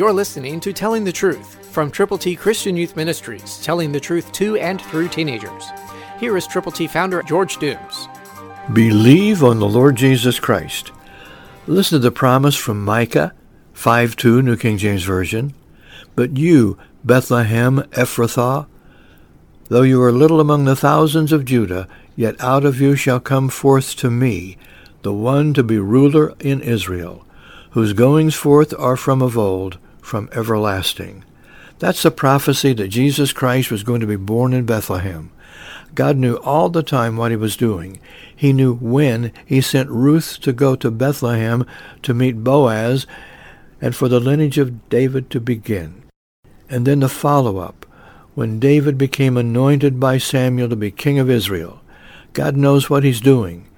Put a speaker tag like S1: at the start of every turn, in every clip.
S1: You're listening to Telling the Truth from Triple T Christian Youth Ministries, telling the truth to and through teenagers. Here is Triple T founder George Dooms.
S2: Believe on the Lord Jesus Christ. Listen to the promise from Micah 5:2 New King James Version. But you, Bethlehem Ephrathah, though you are little among the thousands of Judah, yet out of you shall come forth to me the one to be ruler in Israel, whose goings forth are from of old, from everlasting. That's the prophecy that Jesus Christ was going to be born in Bethlehem. God knew all the time what he was doing. He knew when he sent Ruth to go to Bethlehem to meet Boaz and for the lineage of David to begin. And then the follow-up, when David became anointed by Samuel to be king of Israel. God knows what he's doing.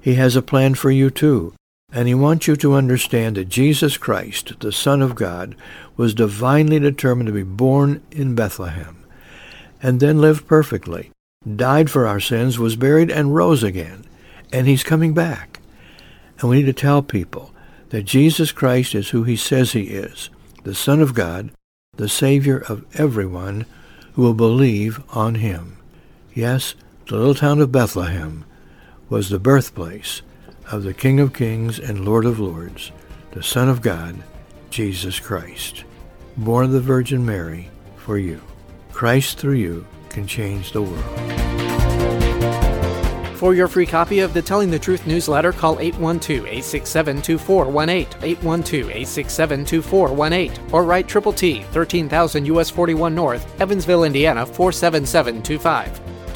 S2: He has a plan for you too. And he wants you to understand that Jesus Christ, the Son of God, was divinely determined to be born in Bethlehem, and then lived perfectly, died for our sins, was buried, and rose again. And he's coming back. And we need to tell people that Jesus Christ is who he says he is, the Son of God, the Savior of everyone who will believe on him. Yes, the little town of Bethlehem was the birthplace of the King of Kings and Lord of Lords, the Son of God, Jesus Christ, born of the Virgin Mary for you. Christ through you can change the world.
S1: For your free copy of the Telling the Truth newsletter, call 812-867-2418, 812-867-2418, or write Triple T, 13,000 US 41 North, Evansville, Indiana 47725.